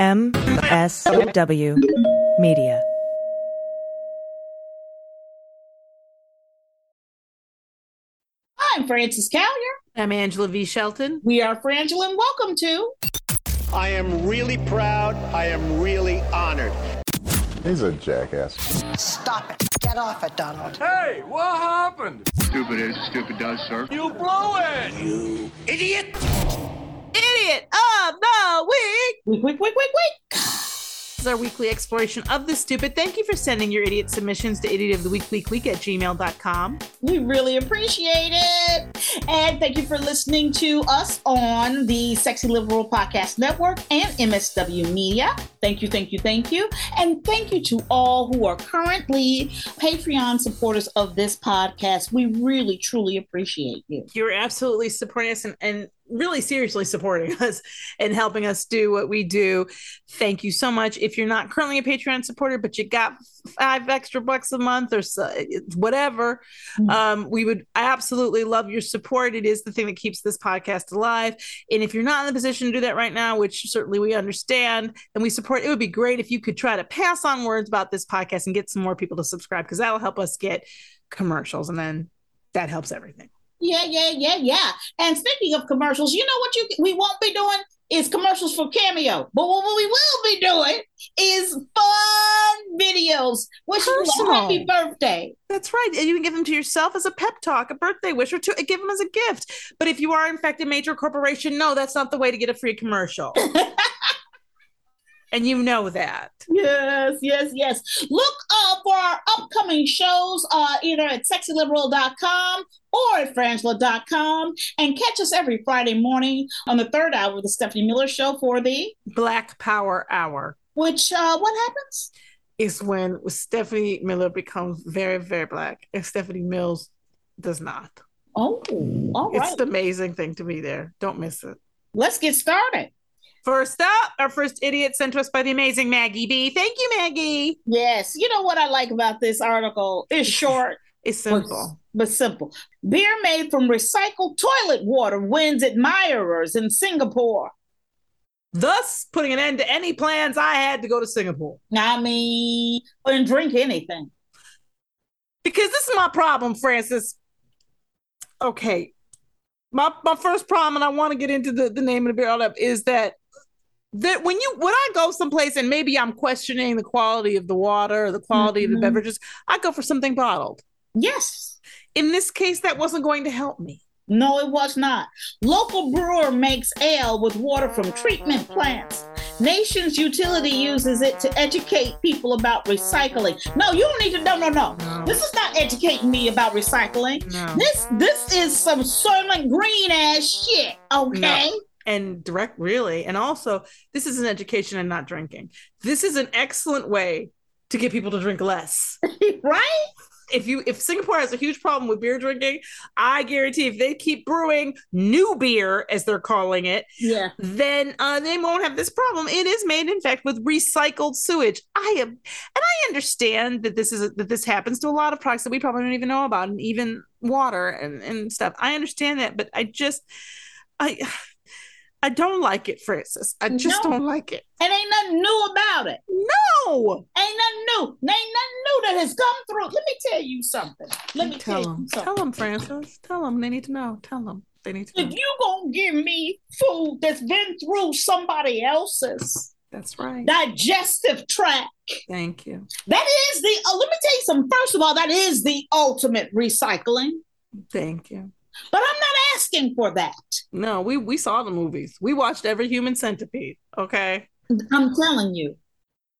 MSW Media. I'm Frances Callier. I'm Angela V. Shelton. We are Frangela, and welcome to. I am really proud. I am really honored. He's a jackass. Stop it. Get off it, Donald. Hey, what happened? Stupid is, stupid does, sir. You blow it! You idiot! Idiot of the week. Week, week, week, week, week. This is our weekly exploration of the stupid. Thank you for sending your idiot submissions to idiot of the week, week, week at gmail.com. We really appreciate it. And thank you for listening to us on the Sexy Liberal Podcast Network and MSW Media. Thank you, thank you, thank you. And thank you to all who are currently Patreon supporters of this podcast. We really, truly appreciate you. You're absolutely supporting us and, and really seriously supporting us and helping us do what we do. Thank you so much. If you're not currently a Patreon supporter, but you got five extra bucks a month or so, whatever, Mhm. um, we would absolutely love your support. It is the thing that keeps this podcast alive. And if you're not in the position to do that right now, which certainly we understand and we support, it would be great if you could try to pass on words about this podcast and get some more people to subscribe because that'll help us get commercials and then that helps everything. Yeah, yeah, yeah, yeah. And speaking of commercials, you know what you we won't be doing is commercials for Cameo. But what we will be doing is fun videos. Wish you a Personal. happy birthday. That's right. And you can give them to yourself as a pep talk, a birthday wish, or to give them as a gift. But if you are, in fact, a major corporation, no, that's not the way to get a free commercial. and you know that. Yes, yes, yes. Look uh, for our upcoming shows uh, either at sexyliberal.com or at frangela.com and catch us every Friday morning on the third hour of the Stephanie Miller Show for the Black Power Hour which uh, what happens? is when Stephanie Miller becomes very, very black, and Stephanie Mills does not. Oh, all right. It's the amazing thing to be there. Don't miss it. Let's get started. First up, our first idiot sent to us by the amazing Maggie B. Thank you, Maggie. Yes, you know what I like about this article? It's short It's but, simple. but simple. Beer made from recycled toilet water wins admirers in Singapore. Thus, putting an end to any plans I had to go to Singapore. I mean, and drink anything. because this is my problem, Frances. Okay, my my first problem, and I want to get into the, the name of the beer all up, is that that when you when I go someplace and maybe I'm questioning the quality of the water or the quality of Mhm. the beverages, I go for something bottled. Yes. In this case, that wasn't going to help me. No, it was not. Local brewer makes ale with water from treatment plants. Nation's utility uses it to educate people about recycling. No, you don't need to. No, no, no. No. This is not educating me about recycling. No. This this is some Soylent Green ass shit. Okay. And direct really. And also this is an education and not drinking. This is an excellent way to get people to drink less. Right? if you if singapore has a huge problem with beer drinking i guarantee if they keep brewing new beer as they're calling it Yeah. then uh, they won't have this problem. It is made in fact with recycled sewage. I am and i understand that this is that this happens to a lot of products that we probably don't even know about and even water and, and stuff. I understand that but i just i i don't like it frances i just No. don't like it And ain't nothing new about it. no Ain't nothing new. Ain't nothing new that has come through. Let me tell you something. Let me tell, tell you them something. tell them frances tell them they need to know tell them they need to If know you gonna give me food that's been through somebody else's that's right digestive tract, thank you that is the. Uh, let me tell you something. First of all, that is the ultimate recycling. thank you But I'm not asking for that. No, we we saw the movies. We watched every human centipede. Okay, I'm telling you,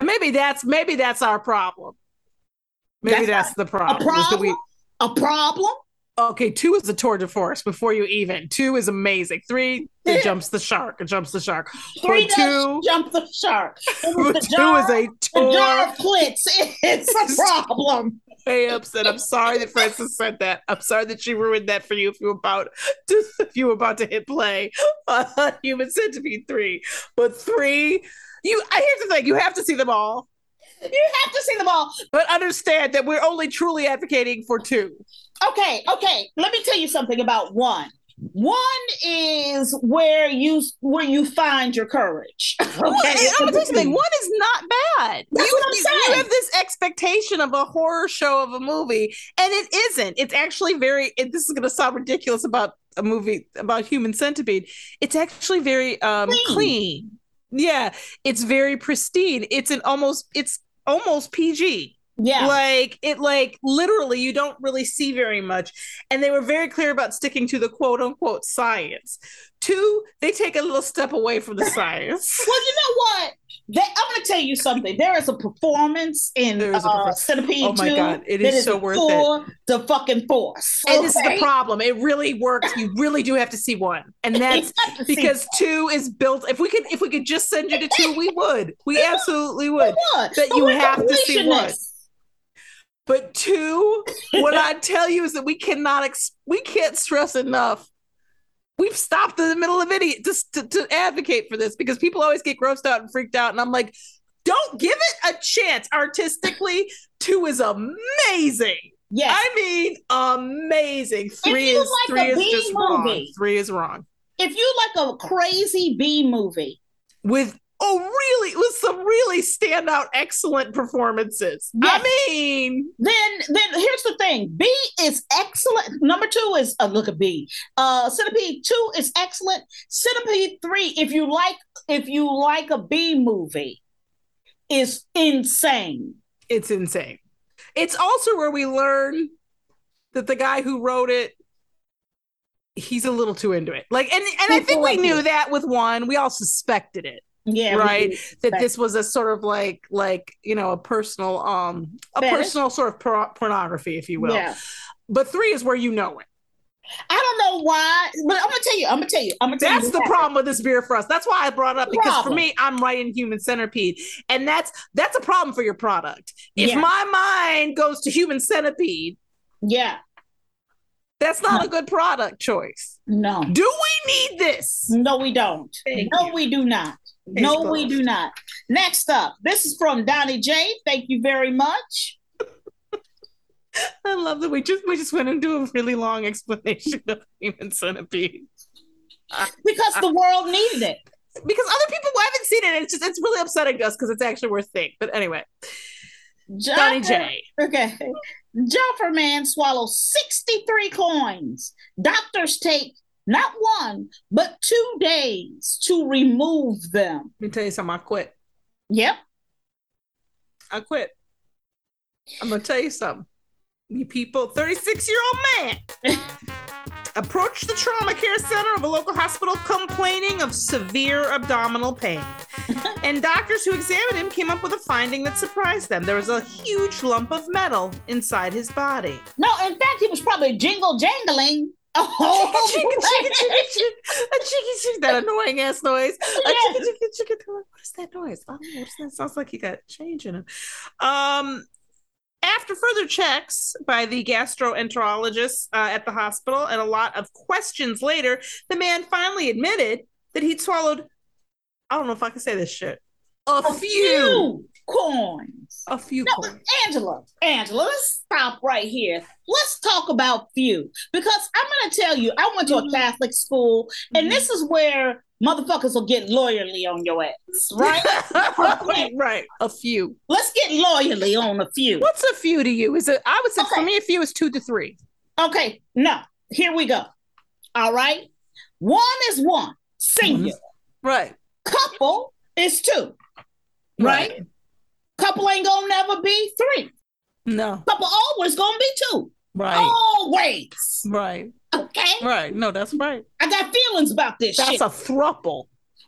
maybe that's maybe that's our problem. Maybe That's that's, the problem. a problem. A problem. okay, two is a tour de force before you even. Two is amazing. Three, it jumps the shark. It jumps the shark. Three But two, jump the shark. It was but the two jar, is a the jar tour. of. It's a problem. Way upset. I'm sorry that Frances said that. I'm sorry that she ruined that for you if you were about to if you were about to hit play on uh, Human Centipede three. But three, you. I here's the thing. You have to see them all. You have to see them all. but understand that we're only truly advocating for two. Okay, okay. Let me tell you something about one. One is where you where you find your courage. Okay, Well, I'm gonna tell you something. One is not bad. That's you, what I'm you- saying. you have this expectation of a horror show of a movie, and it isn't. It's actually very. It, this is going to sound ridiculous about a movie about Human Centipede. It's actually very um, Clean. clean. Yeah, it's very pristine. It's an almost. It's almost PG. Yeah, Like it, like literally, you don't really see very much. And they were very clear about sticking to the quote unquote science. Two, they take a little step away from the science. Well, you know what? That, I'm going to tell you something. There is a performance in There is a uh, performance. Centipede Oh my 2 God, it that is so worth it. the fucking force. And this is the problem. It really works. You really do have to see one. And that's You have to see because two is built. If we could if we could just send you to two, we would. We absolutely would. But you have to see one. But two, what I tell you is that we cannot ex- we can't stress enough. We've stopped in the middle of it just to, to advocate for this because people always get grossed out and freaked out. And I'm like, don't give it a chance. Artistically, two is amazing. Yes. I mean, amazing. Three you is like three a is B just wrong. Three is wrong. if you like a crazy B movie, With oh really with some really standout excellent performances. Yes. I mean, then then here's the thing. B is excellent. Number two is uh, look at B. Uh Centipede two is excellent. Centipede three, if you like if you like a B movie, is insane. it's insane. It's also where we learn that the guy who wrote it, he's a little too into it. Like, and and I think we knew that with one. We all suspected it, Yeah. right? That this was a sort of like like you know a personal um a Fetish? personal sort of por- pornography, if you will. Yeah. But three is where you know it. I don't know why, but I'm gonna tell you, I'm gonna tell you, I'm gonna tell you. That's you. the what problem with this beer for us. That's why I brought it up because for me, I'm right in human centipede, and that's that's a problem for your product. If Yeah. my mind goes to human centipede. Yeah. that's not a good product choice. No. Do we need this? No, we don't. Thank no, you. we do not. Case no, we do not. Next up, this is from Donnie J. Thank you very much. I love that we just we just went into a really long explanation of human centipede Because the world needed it. because other people haven't seen it. It's just it's really upsetting to us because it's actually worth seeing. But anyway, Donnie J. Okay. Jodhpur man swallows 63 coins. Doctors take not one, but two days to remove them. Let me tell you something. I quit. Yep. I quit. I'm gonna tell you something. You people, 36 year old man approached the trauma care center of a local hospital complaining of severe abdominal pain. and doctors who examined him came up with a finding that surprised them. There was a huge lump of metal inside his body. No, in fact, he was probably jingle jangling. Oh, Chicka, chicka, chicka, chicka, a chicka, chicka, that annoying ass noise. A Yes. chicka, chicka, chicka. What is that noise? Oh, what is that? Sounds like he got change in him. Um, after further checks by the gastroenterologist uh, at the hospital and a lot of questions later, the man finally admitted that he'd swallowed. I don't know if I can say this shit. A, a few, few coins. a few. No, coins. Angela, Angela, let's stop right here. Let's talk about few because I'm going to tell you, I went to a Mhm. Catholic school, and Mhm. this is where motherfuckers will get loyally on your ass, right? right, right. A few. Let's get loyally on a few. What's a few to you? Is it? I would say for me, a few is two to three. Okay, no, here we go. All right, one is one, singular. Right. Couple is two, right? Couple ain't gonna never be three. No. Couple always gonna be two. Right. Always. Right. Okay. Right. No, that's right. I got feelings about this That's shit. a thruple.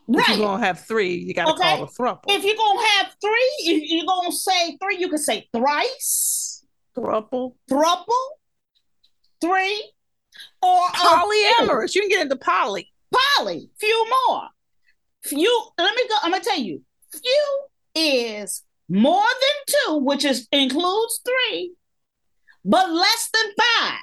If right. you're gonna have three, you gotta okay? call a thruple. If you're gonna have three, if you're gonna say three, you can say thrice, thruple. thruple, three, or Polyamorous. You can get into poly. poly, few more. Few, let me go, I'm gonna tell you, few is more than two, which is includes three, but less than five.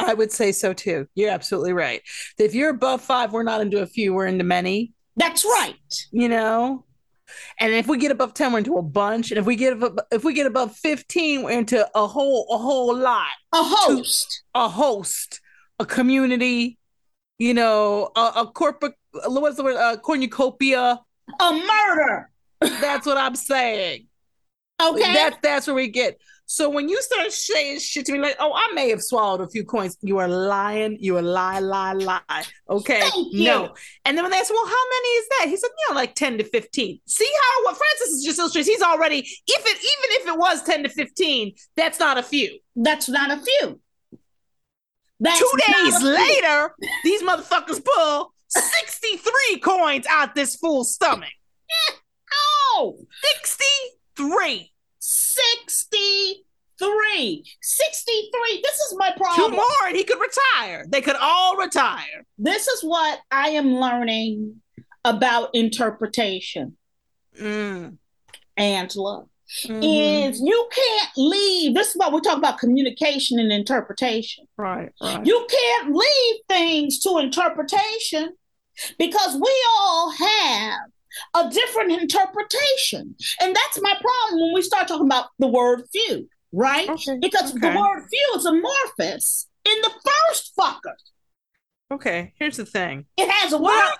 I would say so too. You're absolutely right. If you're above five, we're not into a few, we're into many, That's right. you know? And if we get above 10, we're into a bunch. And if we get above, if we get above 15, we're into a whole a whole lot, A host. a host, a community, you know, a, a corporate, what's the word, a cornucopia. A murder. That's what I'm saying. Okay. That's that's where we get. So when you start saying shit to me like, "Oh, I may have swallowed a few coins," you are lying. You are lie, lie, lie. Okay, no. And then when they ask, "Well, how many is that?" He said, "You know, like ten to 15. See how what Frances is just illustrates? He's already if it even if it was ten to fifteen, that's not a few. That's not a few. That's Two days few. later, these motherfuckers pull sixty-three coins out this fool's stomach. Oh, Sixty-three. 63. 63. This is my problem. Two more, and he could retire. They could all retire. This is what I am learning about interpretation, Mm. Angela. Mhm. Is you can't leave. This is what we're talking about communication and interpretation. Right, right. You can't leave things to interpretation because we all have a different interpretation. And that's my problem when we start talking about the word few, right? Okay, Because the word few is amorphous in the first fucker. Okay, here's the thing. It has a Well.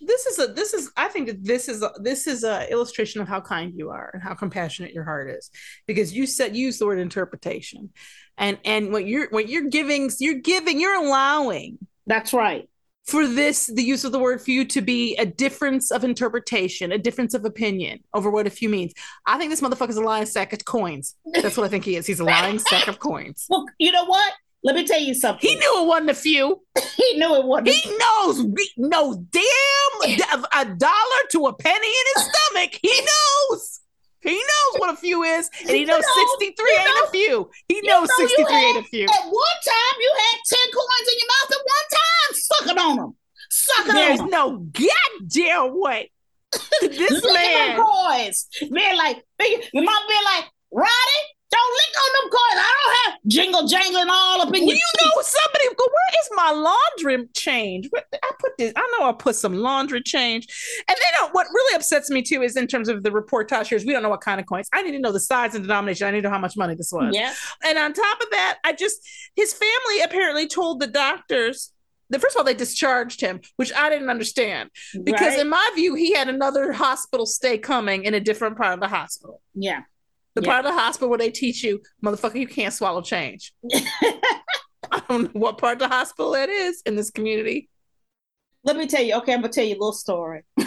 This is a this is I think that this is a, this is a illustration of how kind you are and how compassionate your heart is because you said used the word interpretation. And and what you're what you're giving you're giving you're allowing That's right. For this the use of the word few to be a difference of interpretation, a difference of opinion over what a few means. I think this motherfucker's a lying sack of coins. That's what I think he is. He's a lying sack of coins. Well, you know what? Let me tell you something. He knew it wasn't a few. He knew it wasn't. He knows he knows damn a dollar to a penny in his stomach. He knows. He knows what a few is, and he You knows know, 63 you ain't know, a few. He knows know you 63 ain't a few. At one time, you had 10 coins in your mouth at one time. Suck it on them. Suck it There's on them. There's no goddamn way. This man, coins. Man, like, mom be like, Roddy, don't lick on them coins. I don't have jingle jangling all up in well, your you know somebody go, where is my laundry change? I put this, I know I put some laundry change. And they don't, uh, what really upsets me too is in terms of the reportage here is we don't know what kind of coins. I need to know the size and denomination. I need to know how much money this was. Yeah. And on top of that, I just his family apparently told the doctors that first of all they discharged him, which I didn't understand because Right? in my view he had another hospital stay coming in a different part of the hospital. yeah. The Yeah. part of the hospital where they teach you, motherfucker, you can't swallow change. I don't know what part of the hospital that is in this community. Let me tell you. Okay, I'm gonna tell you a little story.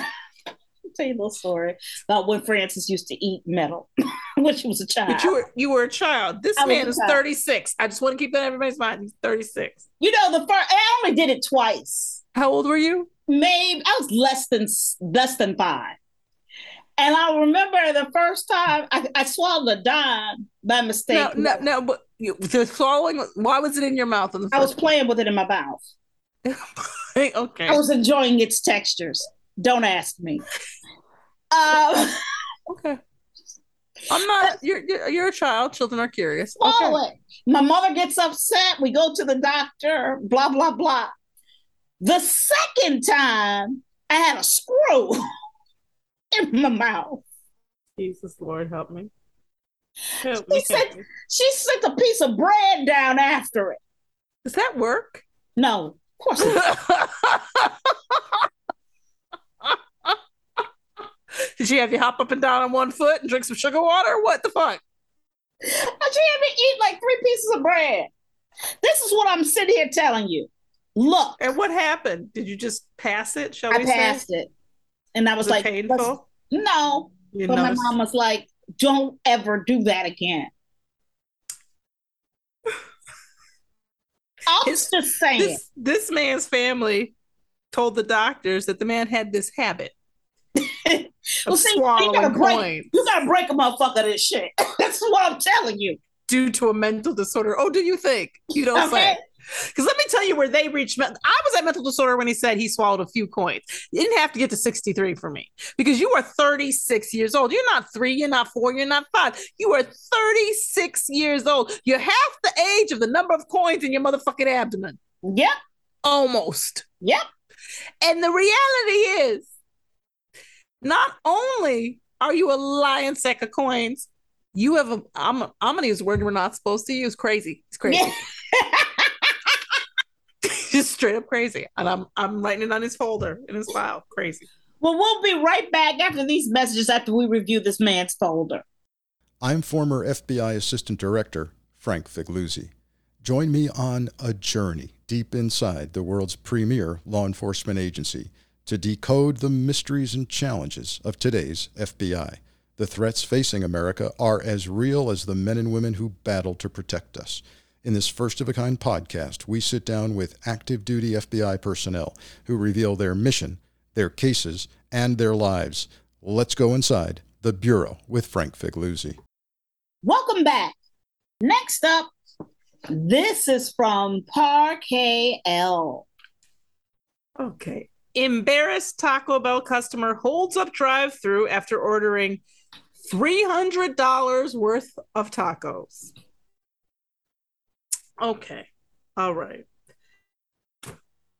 Tell you a little story about when Frances used to eat metal when she was a child. But you were you were a child. This I man is 36. I just want to keep that in everybody's mind. He's 36. You know, the first I only did it twice. How old were you? Maybe I was less than less than five. And I remember the first time I, I swallowed a dime by mistake. No, no, no. But you, the swallowing. Why was it in your mouth in the I was playing with it in my mouth. okay. I was enjoying its textures. Don't ask me. Um, Okay. I'm not. You're you're, you're a child. Children are curious. swallow Okay. it. My mother gets upset. We go to the doctor. Blah blah blah. The second time, I had a screw in my mouth. Jesus Lord, help me. Help She me. said, help me. she slipped a piece of bread down after it. Does that work? No, of course not. Did she have you hop up and down on one foot and drink some sugar water? What the fuck? She had me eat like three pieces of bread. This is what I'm sitting here telling you. Look, And what happened? Did you just pass it? Shall I we passed say? it. And I was, Was like, painful? no. You But my mom was like, don't ever do that again. I'm just saying. this this man's family told the doctors that the man had this habit Well, see, you gotta break- coins you gotta break a motherfucker this shit. That's what I'm telling you. due to a mental disorder. Oh, do you think? You don't Okay. say. Because let me tell you where they reached. I was at mental disorder when he said he swallowed a few coins. You didn't have to get to 63 for me because you are 36 years old. You're not three, you're not four, you're not five. You are 36 years old. You're half the age of the number of coins in your motherfucking abdomen. Yep, Almost. yep. And the reality is, not only are you a lion sack of coins, you have a. I'm. I'm gonna use a word we're not supposed to use. Crazy. It's crazy. Yeah. just straight up crazy. And I'm I'm writing it on his folder in his file. Crazy. Well, we'll be right back after these messages after we review this man's folder. I'm former FBI Assistant Director Frank Figliuzzi. Join me on a journey deep inside the world's premier law enforcement agency to decode the mysteries and challenges of today's FBI. The threats facing America are as real as the men and women who battle to protect us. In this first of a kind podcast, we sit down with active duty FBI personnel who reveal their mission, their cases, and their lives. Let's go inside the Bureau with Frank Figliuzzi. Welcome back. Next up, this is from Parquet L. Okay. Embarrassed Taco Bell customer holds up drive through after ordering $300 worth of tacos. Okay. All right.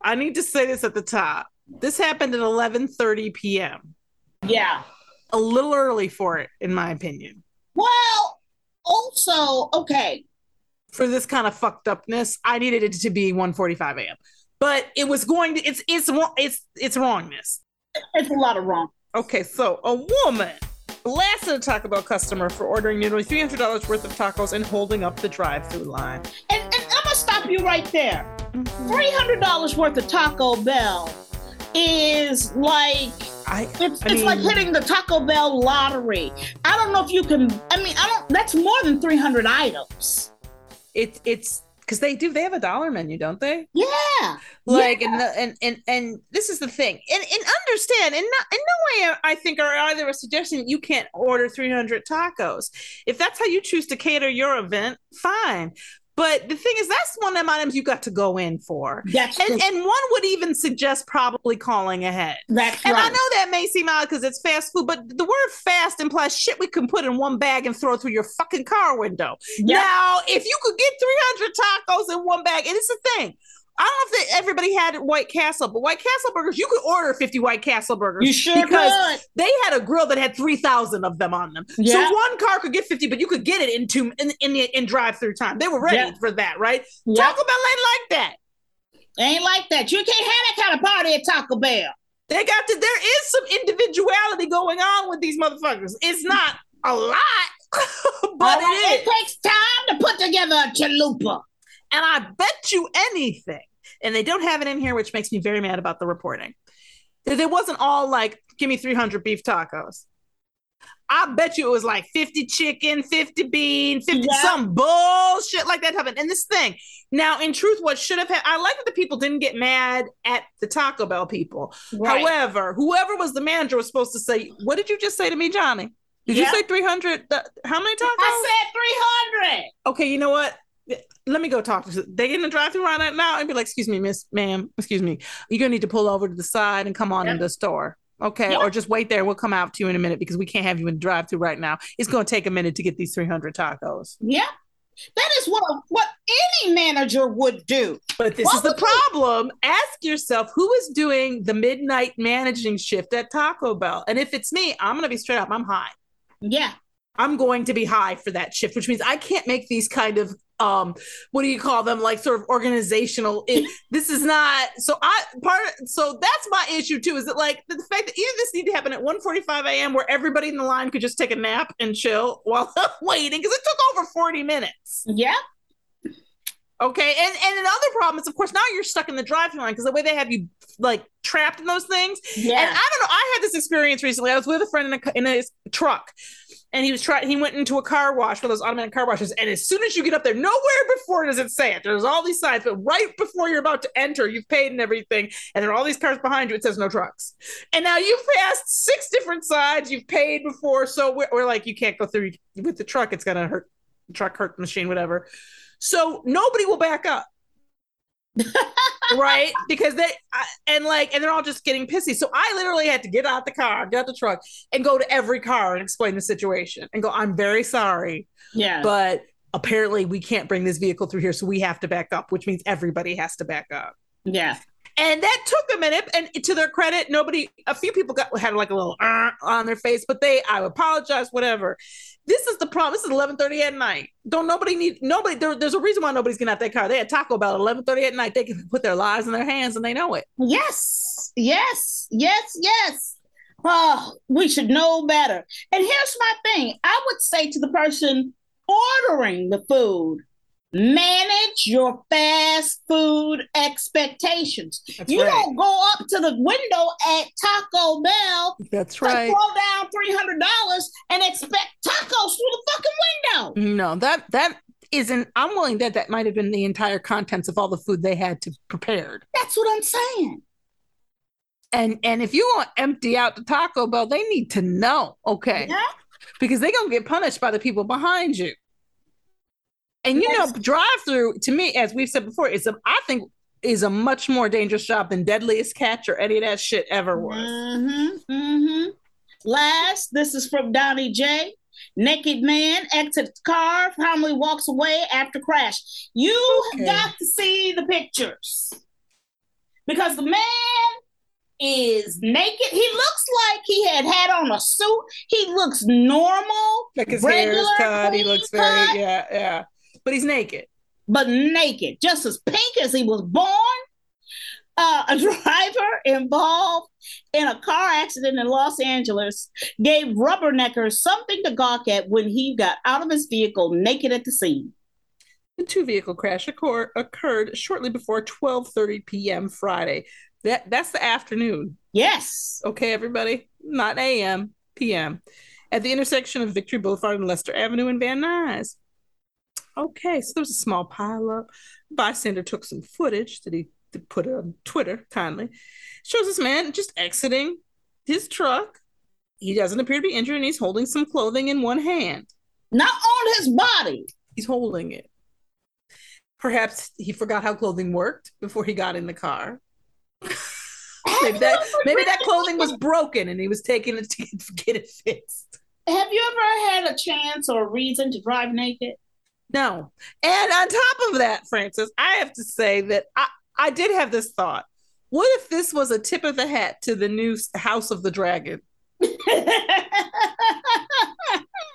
I need to say this at the top. This happened at 11:30 p.m. Yeah. A little early for it in my opinion. Well, also, okay. For this kind of fucked upness, I needed it to be 1:45 a.m. But it was going to it's it's it's it's wrongness. It's a lot of wrong. Okay, so a woman blasted a Taco Bell customer for ordering nearly $300 worth of tacos and holding up the drive-through line. And, stop you right there. $300 worth of Taco Bell is like I it's, I it's like hitting the Taco Bell lottery. I don't know if you can. I mean, I don't. That's more than 300 items. it's it's because they do they have a dollar menu, don't they? Yeah. Like Yeah. and, the, and and and this is the thing, and and understand, and not in no way I think are either a suggestion you can't order 300 tacos. If that's how you choose to cater your event, fine. But the thing is, that's one of them items you got to go in for. That's And, true. and one would even suggest probably calling ahead. That's And I know that may seem odd because it's fast food, but the word fast implies shit we can put in one bag and throw through your fucking car window. Yep. Now, if you could get 300 tacos in one bag, and it's the thing. I don't know if they, everybody had White Castle, but White Castle burgers, you could order 50 White Castle burgers. You sure because could. they had a grill that had 3,000 of them on them. Yeah. So one car could get 50, but you could get it in two in, in, the, in drive through time. They were ready Yeah. for that, right? Yep. Taco Bell ain't like that. Ain't like that. You can't have that kind of party at Taco Bell. They got to, there is some individuality going on with these motherfuckers. It's not a lot, but it takes time to put together a chalupa. And I bet you anything, and they don't have it in here, which makes me very mad about the reporting. It wasn't all like, give me 300 beef tacos. I bet you it was like 50 chicken, 50 bean, 50 Yeah. some bullshit like that happened. And this thing, now in truth, what should have happened, I like that the people didn't get mad at the Taco Bell people. Right. However, whoever was the manager was supposed to say, What did you just say to me, Johnny? Did Yeah. you say 300? th- uh, How many tacos? I said 300. okay, you know what? Let me go talk to they in the drive-through right now and be like, excuse me, miss, ma'am, excuse me. You're gonna need to pull over to the side and come on Yep. in the store. Okay, Yep. or just wait there. We'll come out to you in a minute because we can't have you in the drive-through right now. It's gonna take a minute to get these 300 tacos. Yeah. That is what what any manager would do. But this What is the problem. Ask yourself who is doing the midnight managing shift at Taco Bell. And if it's me, I'm gonna be straight up. I'm high. Yeah. I'm going to be high for that shift, which means I can't make these kind of um what do you call them like sort of organizational it, this is not so i part so that's my issue too is that like the fact that either this need to happen at 1:45 a.m where everybody in the line could just take a nap and chill while waiting because it took over 40 minutes Yeah. okay and and another problem is of course now you're stuck in the drive-through line because the way they have you like trapped in those things Yeah. and I don't know. I had this experience recently. I was with a friend in a, in a truck, and he was trying. He went into a car wash, for those automatic car washes, and as soon as you get up there, nowhere before does it say it. There's all these signs, but right before you're about to enter, you've paid and everything, and there are all these cars behind you. It says no trucks, and now you've passed six different sides. You've paid before, so we're, we're like, you can't go through with the truck. It's gonna hurt the truck, hurt the machine, whatever. So nobody will back up right because they I, and like and they're all just getting pissy so i literally had to get out the car get out the truck and go to every car and explain the situation and go i'm very sorry yeah. but apparently we can't bring this vehicle through here so we have to back up which means everybody has to back up yeah. and that took a minute and to their credit nobody a few people got had like a little uh, on their face but they i apologize whatever This is the problem. This is eleven thirty at night. Don't nobody need nobody. There, there's a reason why nobody's getting out that car. They had Taco Bell at eleven thirty at night. They can put their lives in their hands and they know it. Yes, yes, yes, yes. Oh, we should know better. And here's my thing I would say to the person ordering the food, manage your fast food expectations. That's you right. don't go up to the window at Taco Bell, That's to throw down $300 and expect tacos through the fucking window. No, that that isn't. I'm willing that that might have been the entire contents of all the food they had to prepared. That's what I'm saying. And and if you want empty out the Taco Bell, they need to know, okay? Yeah. Because they're gonna get punished by the people behind you. And you know, drive through to me, as we've said before, is a I think is a much more dangerous job than Deadliest Catch or any of that shit ever was. Mm-hmm. Mm-hmm. Last, this is from Donnie J. Naked man exits car, calmly walks away after crash. You Okay. got to see the pictures because the man is naked. He looks like he had had on a suit. He looks normal, Like his hair is cut, he looks very cut, yeah, yeah. But he's naked. but naked, just as pink as he was born. Uh, a driver involved in a car accident in Los Angeles gave rubberneckers something to gawk at when he got out of his vehicle naked at the scene. The two vehicle crash occur- occurred shortly before 12:30 p.m. Friday. That that's the afternoon. Yes. Okay, everybody, not a.m. p.m. at the intersection of Victory Boulevard and Lester Avenue in Van Nuys. Okay, so there was a small pileup. Bystander took some footage that he put on Twitter kindly. Shows this man just exiting his truck. He doesn't appear to be injured, and he's holding some clothing in one hand. Not on his body. He's holding it. Perhaps he forgot how clothing worked before he got in the car. maybe that maybe that clothing was broken and he was taking it to get it fixed. Have you ever had a chance or a reason to drive naked? No. And on top of that, Frances, I have to say that I, I did have this thought. What if this was a tip of the hat to the new House of the Dragon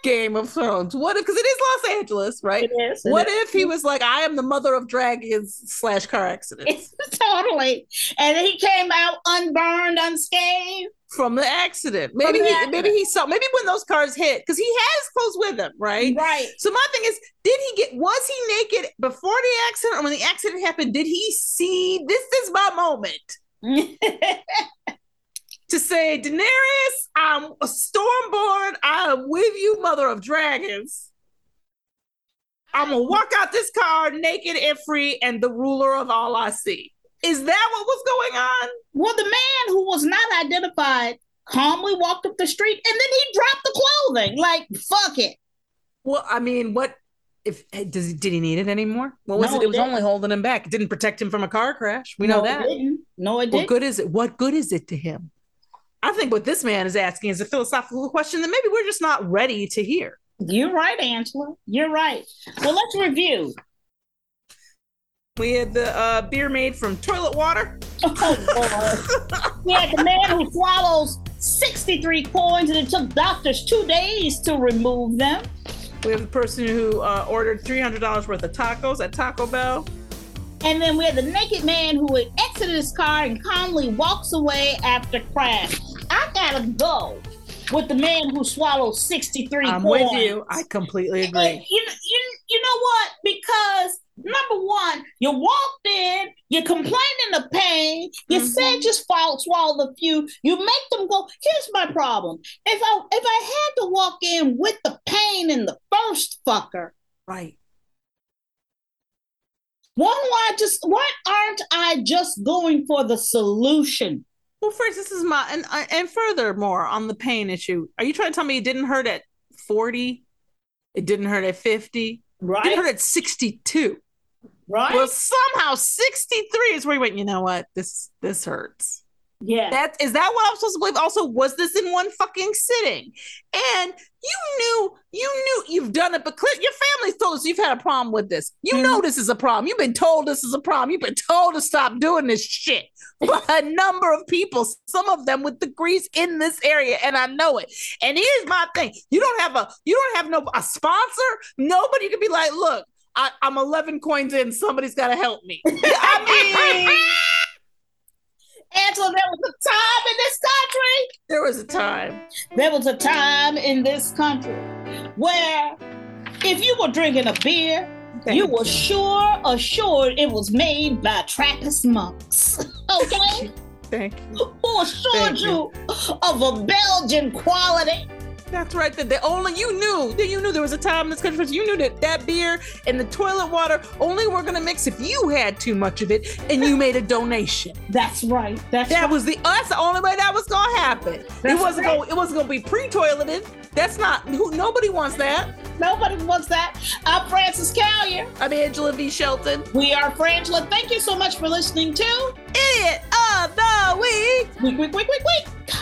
Game of Thrones? What if, because it is Los Angeles, right? It is, it What is. if he was like, I am the mother of dragons slash car accidents totally. And he came out unburned, unscathed. From the accident? Maybe the he, accident. maybe he saw, maybe when those cars hit, because he has clothes with him, right? Right. So my thing is, did he get was he naked before the accident or when the accident happened? Did he see this is my moment to say, Daenerys, I'm a stormborn, I am with you, mother of dragons. I'm gonna walk out this car naked and free and the ruler of all I see. Is that what was going on? well, the man who was not identified calmly walked up the street and then he dropped the clothing. Like, fuck it. Well, I mean, what if eh, does he did he need it anymore? What was No, it? he It was didn't. only holding him back. It didn't protect him from a car crash. We know no, that. It didn't. No, it What didn't. What good is it? What good is it to him? I think what this man is asking is a philosophical question that maybe we're just not ready to hear. You're right, Angela. You're right. Well, let's review. We had the uh, beer made from toilet water. Oh, Lord. we had the man who swallows 63 coins and it took doctors two days to remove them. We have the person who uh, ordered three hundred dollars worth of tacos at Taco Bell. And then we had the naked man who had exited his car and calmly walks away after crash. I gotta go with the man who swallowed 63 I'm coins. with you. I completely agree. You, you, you know what? Because number one, you walked in, you complained in the pain, you Mhm. said just swallow, swallow a few, you make them go. Here's my problem. If I if I had to walk in with the pain in the first fucker, Right. why do I just why aren't I just going for the solution? Well, first, this is my and uh, and furthermore on the pain issue. Are you trying to tell me it didn't hurt at forty? It didn't hurt at fifty. Right? didn't hurt at sixty-two. right? Well, somehow 63 is where he went, you know what? This this hurts. Yeah. That is that what I'm supposed to believe? Also, was this in one fucking sitting? And you knew, you knew you've done it, but clear, your family's told us you've had a problem with this. You know mm-hmm. this is a problem. You've been told this is a problem. You've been told to stop doing this shit by a number of people, some of them with degrees in this area, and I know it. And here's my thing: you don't have a, you don't have no a sponsor. Nobody can be like, look, I, I'm 11 coins in. Somebody's got to help me. I mean. Angela, there was a time in this country. There was a time. There was a time in this country where if you were drinking a beer, Thank you were sure assured it was made by Trappist monks. Okay? Thank you. Who assured Thank you of a Belgian quality. That's right. That the only you knew that you knew there was a time in this country. You knew that that beer and the toilet water only were gonna mix if you had too much of it and you made a donation. That's right. That's That right. was the that's the only way that was gonna happen. it wasn't right. going. It wasn't gonna be pre-toileted. That's not who. Nobody wants that. Nobody wants that. I'm Frances Callier. I'm Angela V. Shelton. We are Frangela. Thank you so much for listening to Idiot of the week. Week, Week, Week, Week, Week.